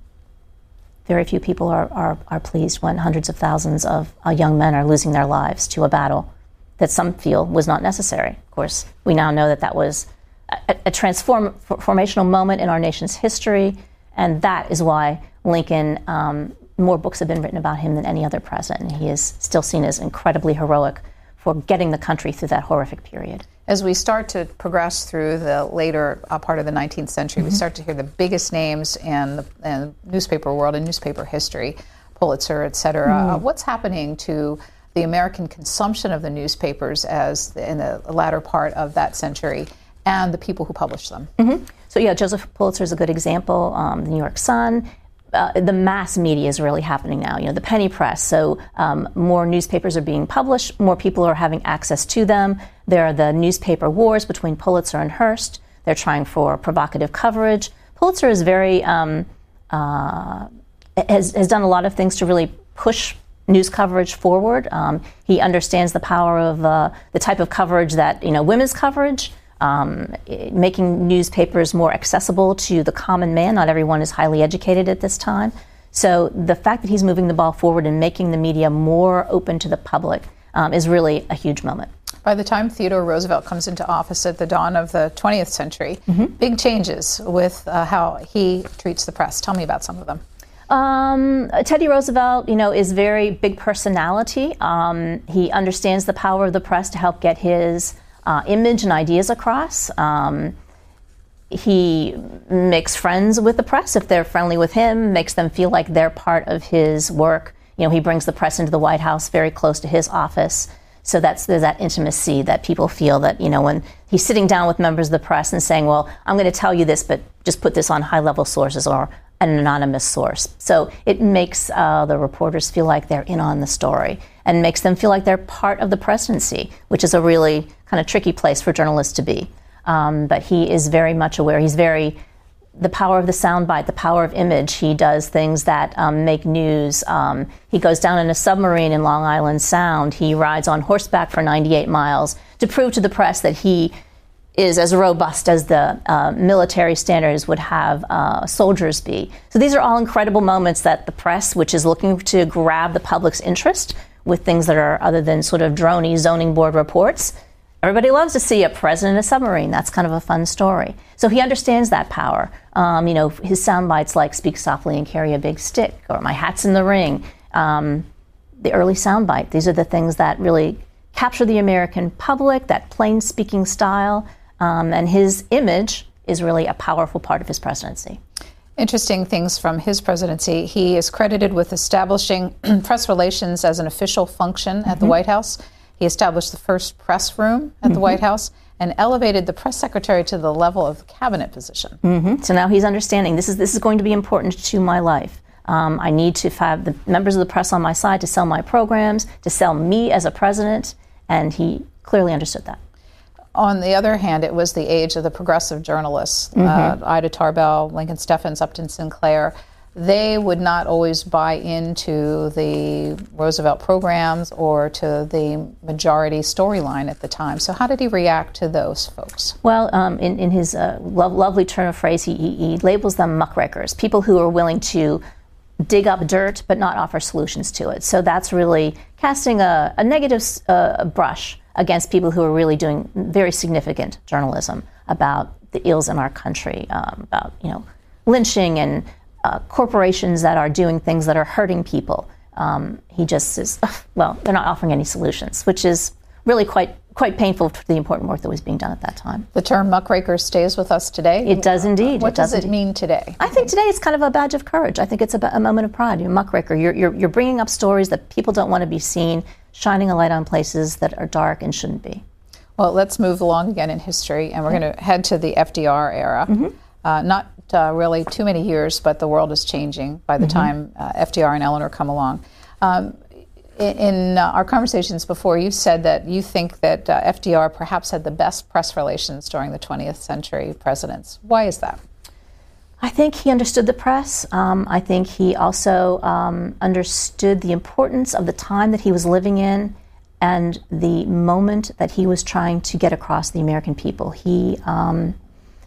very few people are, are, are, pleased when hundreds of thousands of uh, young men are losing their lives to a battle that some feel was not necessary. Of course, we now know that that was a, a transform, transformational moment in our nation's history, and that is why Lincoln, um, more books have been written about him than any other president. and He is still seen as incredibly heroic for getting the country through that horrific period. As we start to progress through the later uh, part of the 19th century, mm-hmm. we start to hear the biggest names in the, in the, newspaper world and newspaper history, Pulitzer, et cetera. Mm. Uh, what's happening to the American consumption of the newspapers as the, in the latter part of that century and the people who publish them? Mm-hmm. So, yeah, Joseph Pulitzer is a good example. Um, the New York Sun, uh, the mass media is really happening now. You know, the penny press. So um, more newspapers are being published. More people are having access to them. There are the newspaper wars between Pulitzer and Hearst. They're trying for provocative coverage. Pulitzer is very um, uh, has has done a lot of things to really push news coverage forward. Um, he understands the power of uh, the type of coverage that you know women's coverage um, making newspapers more accessible to the common man. Not everyone is highly educated at this time. So the fact that he's moving the ball forward and making the media more open to the public um, is really a huge moment. By the time Theodore Roosevelt comes into office at the dawn of the 20th century, mm-hmm. big changes with uh, how he treats the press. Tell me about some of them. Um, Teddy Roosevelt, you know, is very big personality. Um, he understands the power of the press to help get his uh, image and ideas across. Um, he makes friends with the press if they're friendly with him, makes them feel like they're part of his work. You know, he brings the press into the White House very close to his office. So that's there's that intimacy that people feel that you know when he's sitting down with members of the press and saying, "Well, I'm going to tell you this, but just put this on high level sources or an anonymous source." So it makes uh, the reporters feel like they're in on the story and makes them feel like they're part of the presidency, which is a really kind of tricky place for journalists to be. Um, but he is very much aware. He's very the power of the soundbite, the power of image. He does things that um, make news. Um, he goes down in a submarine in Long Island Sound. He rides on horseback for 98 miles to prove to the press that he is as robust as the uh, military standards would have uh, soldiers be. So these are all incredible moments that the press, which is looking to grab the public's interest with things that are other than sort of drony zoning board reports, Everybody loves to see a president in a submarine. That's kind of a fun story. So he understands that power. Um, you know, his sound bites like "Speak softly and carry a big stick" or "My hat's in the ring." Um, the early sound bite. These are the things that really capture the American public. That plain speaking style um, and his image is really a powerful part of his presidency. Interesting things from his presidency. He is credited with establishing press relations as an official function at mm-hmm. the White House. He established the first press room at the mm-hmm. White House and elevated the press secretary to the level of cabinet position. Mm-hmm. So now he's understanding this is this is going to be important to my life. Um, I need to have the members of the press on my side to sell my programs, to sell me as a president, and he clearly understood that. On the other hand, it was the age of the progressive journalists, mm-hmm. uh, Ida Tarbell, Lincoln Steffens, Upton Sinclair they would not always buy into the Roosevelt programs or to the majority storyline at the time. So, how did he react to those folks? Well, um, in, in his uh, lo- lovely turn of phrase, he, he, labels them muckrakers, people who are willing to dig up dirt but not offer solutions to it. So, that's really casting a, a negative uh, brush against people who are really doing very significant journalism about the ills in our country, um, about, you know, lynching and uh, corporations that are doing things that are hurting people. Um, he just says, well, they're not offering any solutions, which is really quite quite painful for the important work that was being done at that time. The term muckraker stays with us today. It does indeed. What it does, does it mean today? I think today it's kind of a badge of courage. I think it's a, a moment of pride. You're a muckraker. You're, you're, you're bringing up stories that people don't want to be seen, shining a light on places that are dark and shouldn't be. Well, let's move along again in history, and we're going to head to the FDR era. Mm-hmm. Uh, not uh, really too many years, but the world is changing by the mm-hmm. time uh, FDR and Eleanor come along. Um, in, uh, our conversations before, you said that you think that uh, FDR perhaps had the best press relations during the 20th century presidents. Why is that? I think he understood the press. Um, I think he also um, understood the importance of the time that he was living in and the moment that he was trying to get across the American people. He um,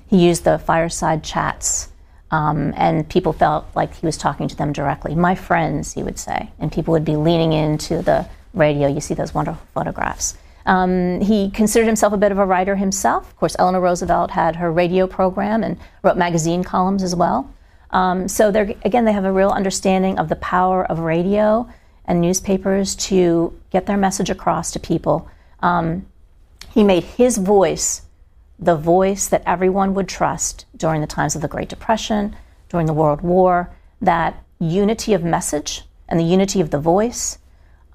he used the fireside chats, um, and people felt like he was talking to them directly. My friends, he would say, and people would be leaning into the radio. You see those wonderful photographs. Um, he considered himself a bit of a writer himself. Of course, Eleanor Roosevelt had her radio program and wrote magazine columns as well. Um, so, again, they have a real understanding of the power of radio and newspapers to get their message across to people. Um, he made his voice the voice that everyone would trust during the times of the Great Depression, during the World War, that unity of message and the unity of the voice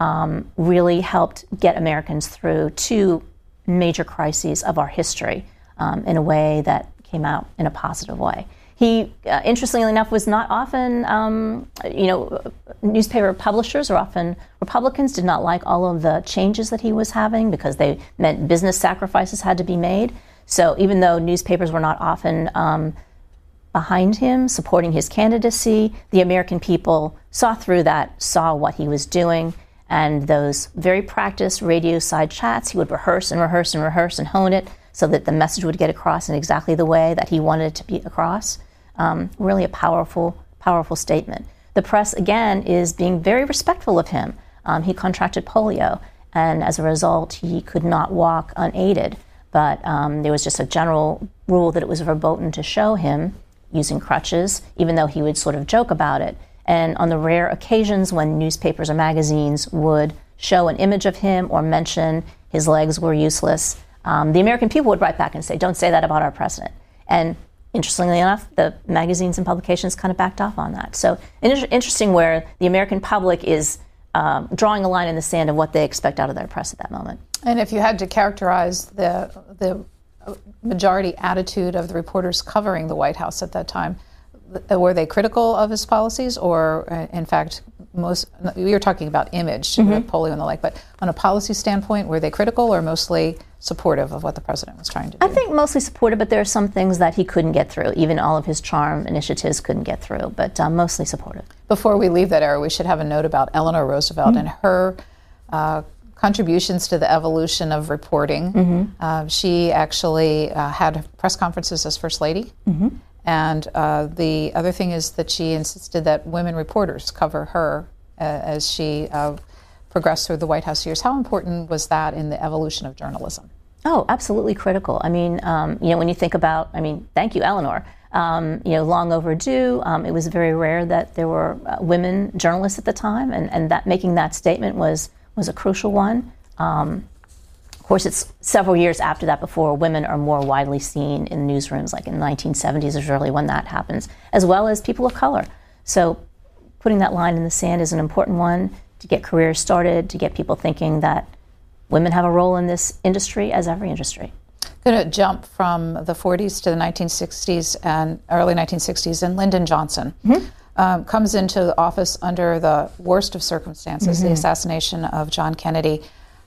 um, really helped get Americans through two major crises of our history um, in a way that came out in a positive way. He, uh, interestingly enough, was not often, um, you know, newspaper publishers or often Republicans did not like all of the changes that he was having because they meant business sacrifices had to be made. So even though newspapers were not often um, behind him, supporting his candidacy, the American people saw through that, saw what he was doing, and those very practiced radio side chats, he would rehearse and rehearse and rehearse and hone it so that the message would get across in exactly the way that he wanted it to be across. Um, really a powerful, powerful statement. The press, again, is being very respectful of him. Um, he contracted polio, and as a result, he could not walk unaided. But um, there was just a general rule that it was verboten to show him using crutches, even though he would sort of joke about it. And on the rare occasions when newspapers or magazines would show an image of him or mention his legs were useless, um, the American people would write back and say, Don't say that about our president. And interestingly enough, the magazines and publications kind of backed off on that. So, interesting where the American public is um, drawing a line in the sand of what they expect out of their press at that moment. And if you had to characterize the the majority attitude of the reporters covering the White House at that time, were they critical of his policies, or uh, in fact, most we were talking about image, mm-hmm. polio and the like, but on a policy standpoint, were they critical or mostly supportive of what the president was trying to do? I think mostly supportive, but there are some things that he couldn't get through. Even all of his charm initiatives couldn't get through, but um, mostly supportive. Before we leave that era, we should have a note about Eleanor Roosevelt mm-hmm. and her. Uh, contributions to the evolution of reporting. Mm-hmm. Uh, she actually uh, had press conferences as First Lady. Mm-hmm. And uh, the other thing is that she insisted that women reporters cover her uh, as she uh, progressed through the White House years. How important was that in the evolution of journalism? Oh, absolutely critical. I mean, um, you know, when you think about, I mean, thank you, Eleanor. Um, you know, long overdue. Um, it was very rare that there were uh, women journalists at the time, and, and that making that statement was was a crucial one. Um, of course, it's several years after that before women are more widely seen in newsrooms, like in the 1970s is really when that happens, as well as people of color. So putting that line in the sand is an important one to get careers started, to get people thinking that women have a role in this industry as every industry. Going to jump from the 40s to the 1960s and early 1960s, and Lyndon Johnson mm-hmm. um, comes into office under the worst of circumstances, mm-hmm. the assassination of John Kennedy.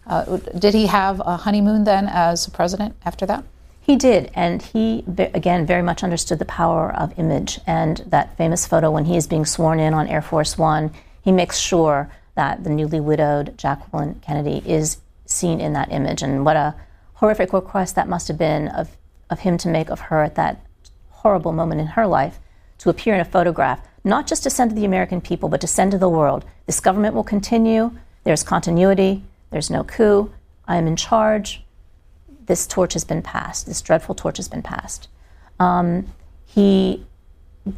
Uh, did he have a honeymoon then as president after that? He did, and he, again, very much understood the power of image. And that famous photo when he is being sworn in on Air Force One, he makes sure that the newly widowed Jacqueline Kennedy is seen in that image. And what a horrific request that must have been of, of him to make of her at that horrible moment in her life to appear in a photograph, not just to send to the American people, but to send to the world. This government will continue, there's continuity, there's no coup, I am in charge, this torch has been passed, this dreadful torch has been passed. Um, he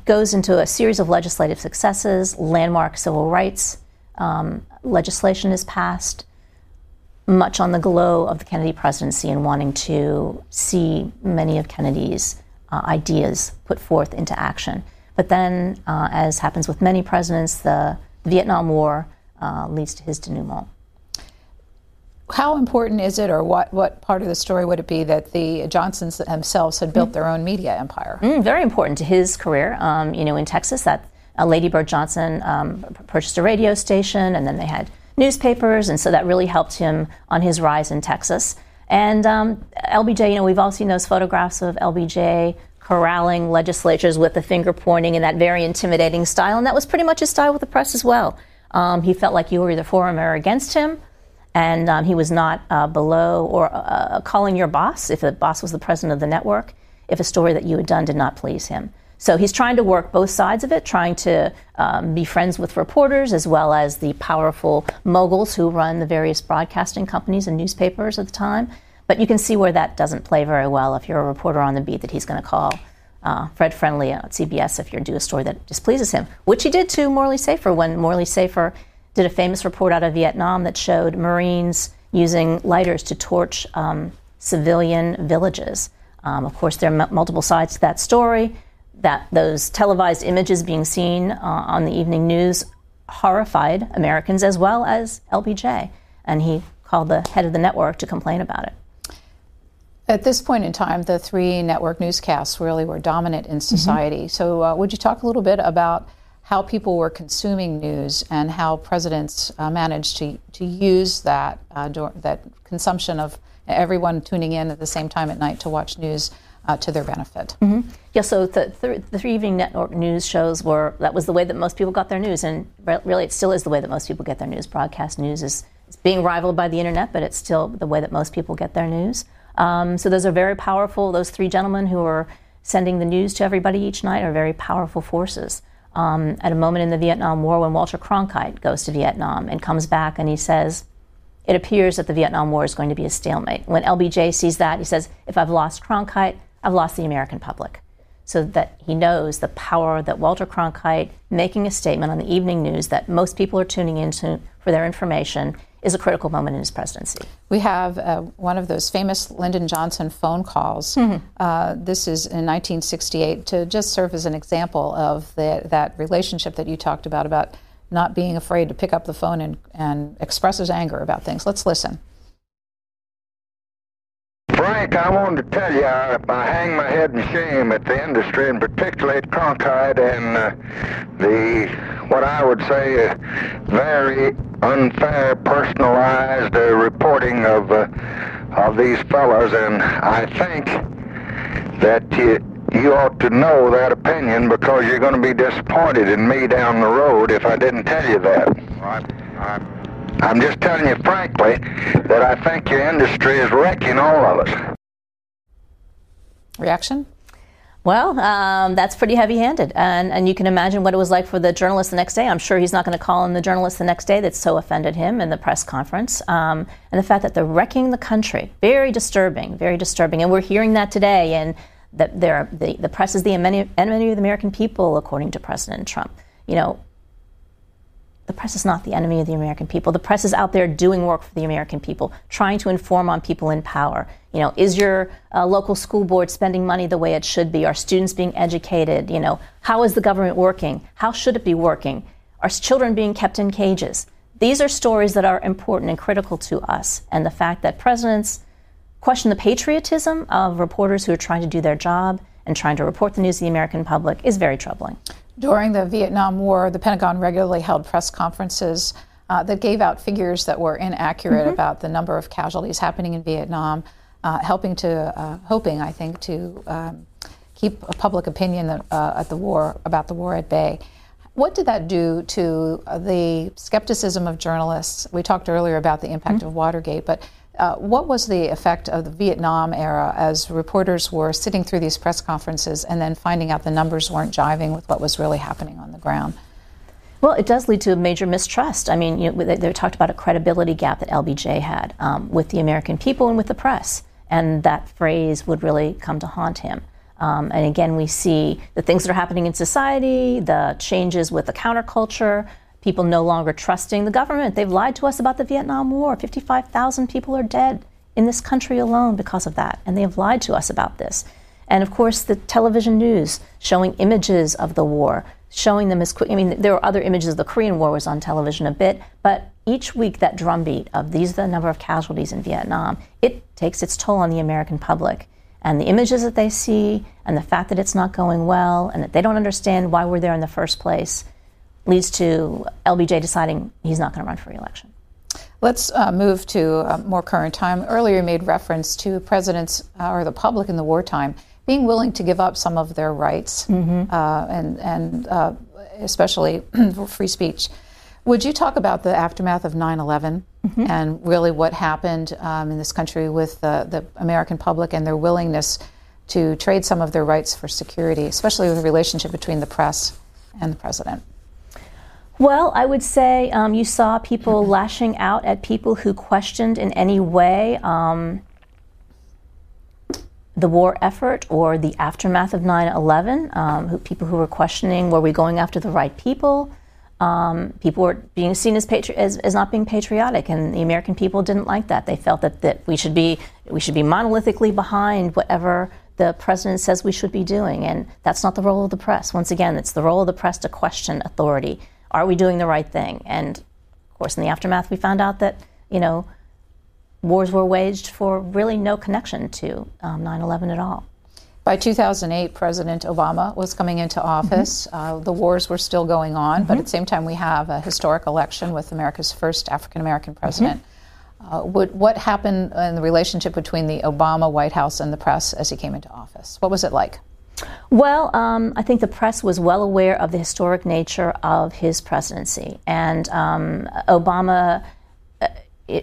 goes into a series of legislative successes, landmark civil rights um, legislation is passed, much on the glow of the Kennedy presidency and wanting to see many of Kennedy's uh, ideas put forth into action. But then, uh, as happens with many presidents, the Vietnam War uh, leads to his denouement how important is it, or what, what part of the story would it be that the Johnsons themselves had built mm. their own media empire? Mm, very important to his career. Um, you know, in Texas, that uh, Lady Bird Johnson um, purchased a radio station, and then they had newspapers, and so that really helped him on his rise in Texas. And um, LBJ, you know, we've all seen those photographs of LBJ corralling legislatures with the finger pointing in that very intimidating style, and that was pretty much his style with the press as well. Um, he felt like you were either for him or against him and um, he was not uh, below or uh, uh, calling your boss if the boss was the president of the network if a story that you had done did not please him. So he's trying to work both sides of it, trying to um, be friends with reporters as well as the powerful moguls who run the various broadcasting companies and newspapers at the time. But you can see where that doesn't play very well if you're a reporter on the beat that he's going to call uh, Fred Friendly at CBS if you do a story that displeases him, which he did to Morley Safer when Morley Safer did a famous report out of Vietnam that showed Marines using lighters to torch um, civilian villages. Um, of course, there are m- multiple sides to that story. That those televised images being seen uh, on the evening news horrified Americans as well as LBJ, and he called the head of the network to complain about it. At this point in time, the three network newscasts really were dominant in society. Mm-hmm. So, uh, would you talk a little bit about how people were consuming news and how presidents uh, managed to, to use that, uh, that consumption of everyone tuning in at the same time at night to watch news uh, to their benefit. Mm-hmm. Yeah, so the, th- the three evening network news shows were that was the way that most people got their news, and re- really it still is the way that most people get their news. Broadcast news is being rivaled by the internet, but it's still the way that most people get their news. Um, so those are very powerful. Those three gentlemen who are sending the news to everybody each night are very powerful forces um, at a moment in the Vietnam War when Walter Cronkite goes to Vietnam and comes back and he says, It appears that the Vietnam War is going to be a stalemate. When LBJ sees that, he says, If I've lost Cronkite, I've lost the American public. So that he knows the power that Walter Cronkite making a statement on the evening news that most people are tuning into for their information is a critical moment in his presidency. We have uh, one of those famous Lyndon Johnson phone calls. Mm-hmm. Uh, this is in 1968 to just serve as an example of the, that relationship that you talked about, about not being afraid to pick up the phone and, and express his anger about things. Let's listen. Frank, I wanted to tell you, I, I hang my head in shame at the industry, and particularly at Cronkite and uh, the, what I would say, uh, very unfair, personalized uh, reporting of uh, of these fellows, and I think that you, you ought to know that opinion because you're going to be disappointed in me down the road if I didn't tell you that. What? I'm just telling you frankly that I think your industry is wrecking all of us. Reaction? Well, um, that's pretty heavy handed. And, and you can imagine what it was like for the journalist the next day. I'm sure he's not going to call in the journalist the next day that so offended him in the press conference. Um, and the fact that they're wrecking the country, very disturbing, very disturbing. And we're hearing that today. And that the, the press is the enemy, enemy of the American people, according to President Trump. You know, the press is not the enemy of the American people. The press is out there doing work for the American people, trying to inform on people in power. You know, is your uh, local school board spending money the way it should be? Are students being educated? You know, how is the government working? How should it be working? Are children being kept in cages? These are stories that are important and critical to us. And the fact that presidents question the patriotism of reporters who are trying to do their job and trying to report the news to the American public is very troubling. During the Vietnam War, the Pentagon regularly held press conferences uh, that gave out figures that were inaccurate mm-hmm. about the number of casualties happening in Vietnam. uh, helping to, uh, hoping, I think, to um, keep a public opinion uh, at the war about the war at bay. What did that do to the skepticism of journalists? We talked earlier about the impact mm-hmm. of Watergate, but uh, what was the effect of the Vietnam era as reporters were sitting through these press conferences and then finding out the numbers weren't jiving with what was really happening on the ground? Well, it does lead to a major mistrust. I mean, you know, they, they, talked about a credibility gap that LBJ had um, with the American people and with the press, and that phrase would really come to haunt him. Um, and again, we see the things that are happening in society, the changes with the counterculture, people no longer trusting the government. They've lied to us about the Vietnam War. 55,000 people are dead in this country alone because of that, and they have lied to us about this. And of course, the television news showing images of the war, showing them as quick. I mean, there were other images. Of the Korean War was on television a bit, but each week that drumbeat of these the number of casualties in Vietnam, it takes its toll on the American public. And the images that they see, and the fact that it's not going well, and that they don't understand why we're there in the first place, leads to LBJ deciding he's not going to run for reelection. Let's uh, move to a more current time. Earlier, you made reference to presidents uh, or the public in the wartime being willing to give up some of their rights, mm-hmm. uh, and and uh, especially free speech. Would you talk about the aftermath of 9 11 mm-hmm. and really what happened um, in this country with the, the American public and their willingness to trade some of their rights for security, especially with the relationship between the press and the president? Well, I would say um, you saw people lashing out at people who questioned in any way um, the war effort or the aftermath of 9 11, um, people who were questioning were we going after the right people? Um, people were being seen as, patri- as, as, not being patriotic, and the American people didn't like that. They felt that, that we should be we should be monolithically behind whatever the president says we should be doing, and that's not the role of the press. Once again, it's the role of the press to question authority are we doing the right thing? And of course, in the aftermath, we found out that, you know, wars were waged for really no connection to um, 9 11 at all. By 2008, President Obama was coming into office. Mm-hmm. Uh, the wars were still going on, mm-hmm. but at the same time, we have a historic election with America's first African American president. Mm-hmm. Uh, what, what, happened in the relationship between the Obama White House and the press as he came into office? What was it like? Well, um, I think the press was well aware of the historic nature of his presidency. And um, Obama uh,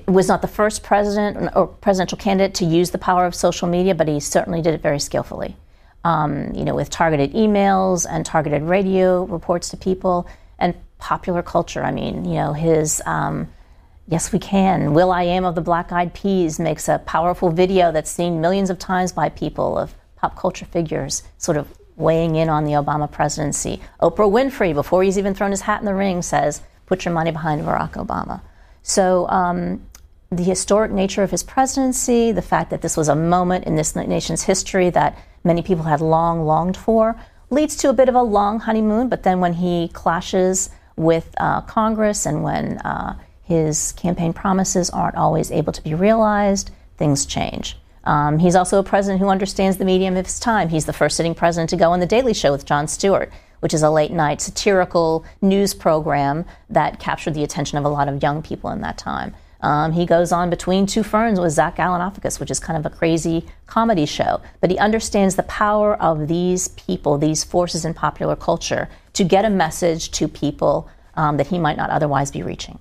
was not the first president or presidential candidate to use the power of social media, but he certainly did it very skillfully. Um, you know, with targeted emails and targeted radio reports to people and popular culture. I mean, you know, his um, Yes, we can. Will I Am of the Black Eyed Peas makes a powerful video that's seen millions of times by people of pop culture figures sort of weighing in on the Obama presidency. Oprah Winfrey, before he's even thrown his hat in the ring, says, put your money behind Barack Obama. So um, the historic nature of his presidency, the fact that this was a moment in this nation's history that many people had long longed for, leads to a bit of a long honeymoon. But then when he clashes with uh, Congress and when uh, his campaign promises aren't always able to be realized, things change. Um, he's also a president who understands the medium of his time. He's the first sitting president to go on The Daily Show with Jon Stewart, which is a late night satirical news program that captured the attention of a lot of young people in that time. Um, he goes on Between Two Ferns with Zach Galifianakis, which is kind of a crazy comedy show. But he understands the power of these people, these forces in popular culture, to get a message to people um, that he might not otherwise be reaching.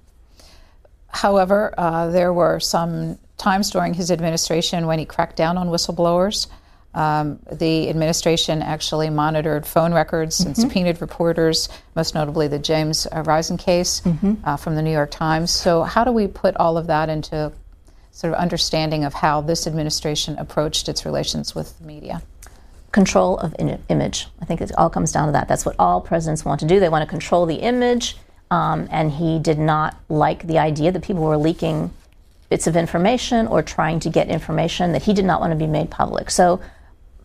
However, uh, there were some times during his administration when he cracked down on whistleblowers. Um, the administration actually monitored phone records mm-hmm. and subpoenaed reporters, most notably the James uh, Risen case mm-hmm. uh, from the New York Times. So, how do we put all of that into sort of understanding of how this administration approached its relations with the media? Control of in- image. I think it all comes down to that. That's what all presidents want to do. They want to control the image, um, and he did not like the idea that people were leaking bits of information or trying to get information that he did not want to be made public. So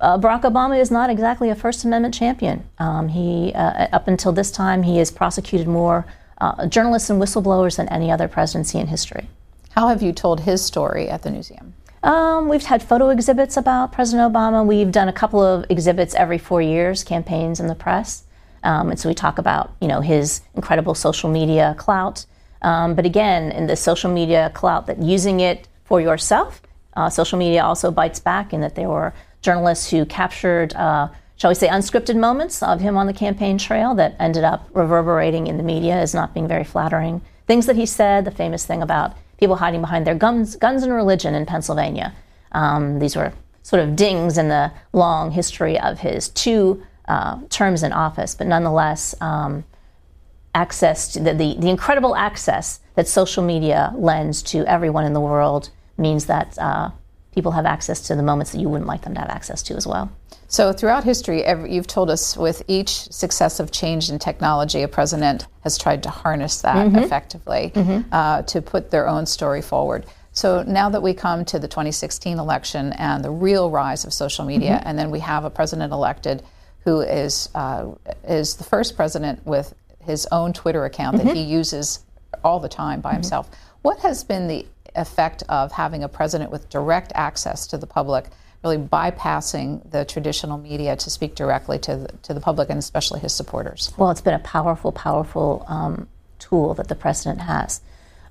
uh, Barack Obama is not exactly a First Amendment champion. Um, he, uh, up until this time, he has prosecuted more uh, journalists and whistleblowers than any other presidency in history. How have you told his story at the museum? Um, we've had photo exhibits about President Obama. We've done a couple of exhibits every four years, campaigns in the press. Um, and so we talk about, you know, his incredible social media clout, um, but again, in the social media clout, that using it for yourself Uh, social media also bites back in that there were journalists who captured, uh, shall we say, unscripted moments of him on the campaign trail that ended up reverberating in the media as not being very flattering. Things that he said, the famous thing about people hiding behind their guns, guns and religion in Pennsylvania. Um, these were sort of dings in the long history of his two uh, terms in office, but nonetheless, um, access to the, the, the, incredible access that social media lends to everyone in the world means that uh, people have access to the moments that you wouldn't like them to have access to as well. So, throughout history, every, you've told us with each successive change in technology, a president has tried to harness that mm-hmm. effectively mm-hmm. Uh, to put their own story forward. So, now that we come to the 2016 election and the real rise of social media, mm-hmm. and then we have a president elected who is, uh, is the first president with his own Twitter account that he uses all the time by himself. What has been the effect of having a president with direct access to the public? really bypassing the traditional media to speak directly to the, to the public and especially his supporters. Well, it's been a powerful, powerful um, tool that the president has.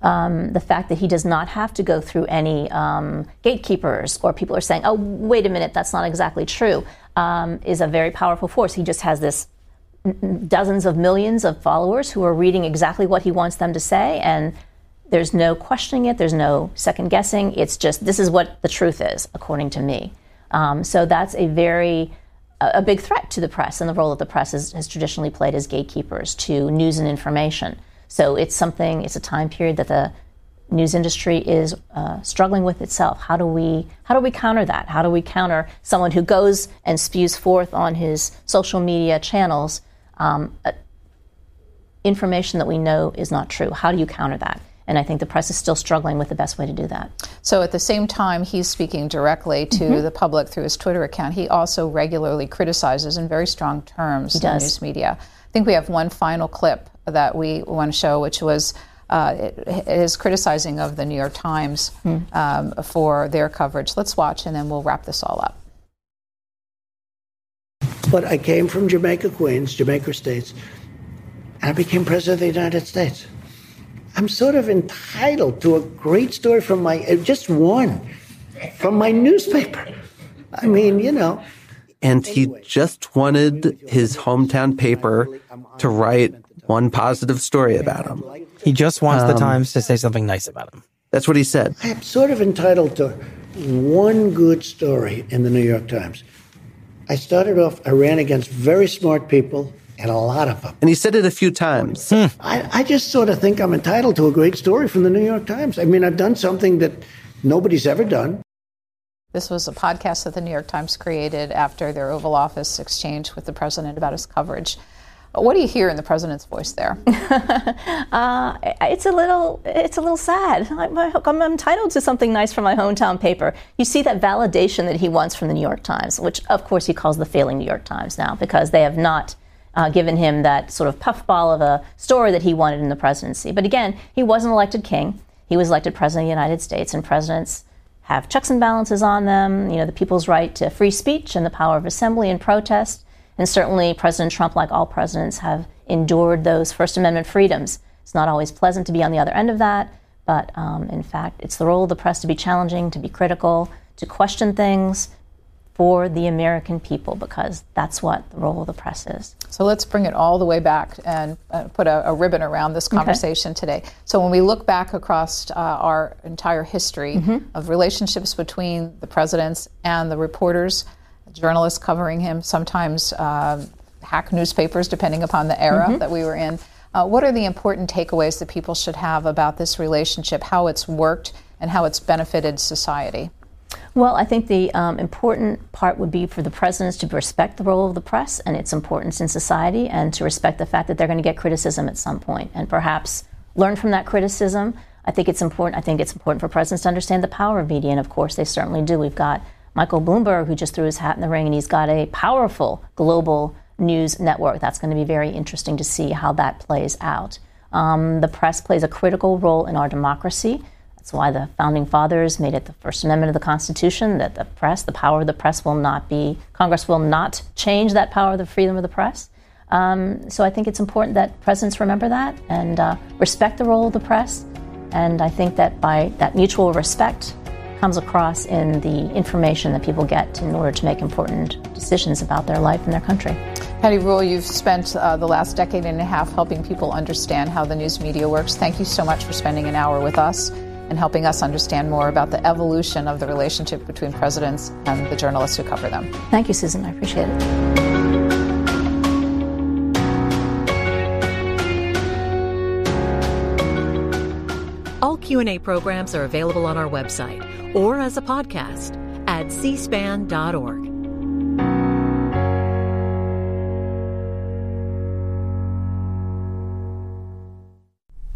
Um, the fact that he does not have to go through any um, gatekeepers or people are saying, oh, wait a minute, that's not exactly true, um, is a very powerful force. He just has this dozens of millions of followers who are reading exactly what he wants them to say and there's no questioning it there's no second guessing it's just this is what the truth is according to me um, so that's a very a big threat to the press and the role that the press has traditionally played as gatekeepers to news and information. So it's something, it's a time period that the news industry is uh, struggling with itself. How do we how do we counter that? How do we counter someone who goes and spews forth on his social media channels um, uh, information that we know is not true? How do you counter that? And I think the press is still struggling with the best way to do that. So at the same time, he's speaking directly to mm-hmm. the public through his Twitter account. He also regularly criticizes in very strong terms he the does. news media. I think we have one final clip that we want to show, which was uh, his criticizing of the New York Times mm. um, for their coverage. Let's watch, and then we'll wrap this all up. But I came from Jamaica, Queens, Jamaica Estates, and I became president of the United States. I'm sort of entitled to a great story from my, uh, just one, from my newspaper. I mean, you know. And he just wanted his hometown paper to write one positive story about him. He just wants um, the Times to say something nice about him. That's what he said. I'm sort of entitled to one good story in the New York Times. I started off, I ran against very smart people, and a lot of them. And he said it a few times. Hmm. I, I just sort of think I'm entitled to a great story from the New York Times. I mean, I've done something that nobody's ever done. This was a podcast that the New York Times created after their Oval Office exchange with the president about his coverage. What do you hear in the president's voice there? uh, it's a little, it's a little sad. I'm, I'm, entitled to something nice from my hometown paper. You see that validation that he wants from the New York Times, which of course he calls the failing New York Times now because they have not uh, given him that sort of puffball of a story that he wanted in the presidency. But again, he wasn't elected king. He was elected president of the United States, and presidents have checks and balances on them. You know, the people's right to free speech and the power of assembly and protest. And certainly, President Trump, like all presidents, have endured those First Amendment freedoms. It's not always pleasant to be on the other end of that, but um, in fact, it's the role of the press to be challenging, to be critical, to question things, for the American people because that's what the role of the press is. So let's bring it all the way back and uh, put a, a, ribbon around this conversation okay. today. So when we look back across uh, our entire history mm-hmm. of relationships between the presidents and the reporters, journalists covering him, sometimes uh, hack newspapers, depending upon the era mm-hmm. that we were in. Uh, what are the important takeaways that people should have about this relationship, how it's worked, and how it's benefited society? Well, I think the um, important part would be for the presidents to respect the role of the press and its importance in society and to respect the fact that they're going to get criticism at some point and perhaps learn from that criticism. I think it's important. I think it's important for presidents to understand the power of media, and of course, they certainly do. We've got Michael Bloomberg, who just threw his hat in the ring, and he's got a powerful global news network. That's going to be very interesting to see how that plays out. Um, the press plays a critical role in our democracy. That's why the founding fathers made it the First Amendment of the Constitution that the press, the power of the press, will not be, Congress will not change that power the freedom of the press. Um, so I think it's important that presidents remember that and uh, respect the role of the press. And I think that by that mutual respect comes across in the information that people get in order to make important decisions about their life and their country. Patty Rhule, you've spent uh, the last decade and a half helping people understand how the news media works. Thank you so much for spending an hour with us and helping us understand more about the evolution of the relationship between presidents and the journalists who cover them. Thank you, Susan. I appreciate it. All Q&A programs are available on our website or as a podcast at cspan.org.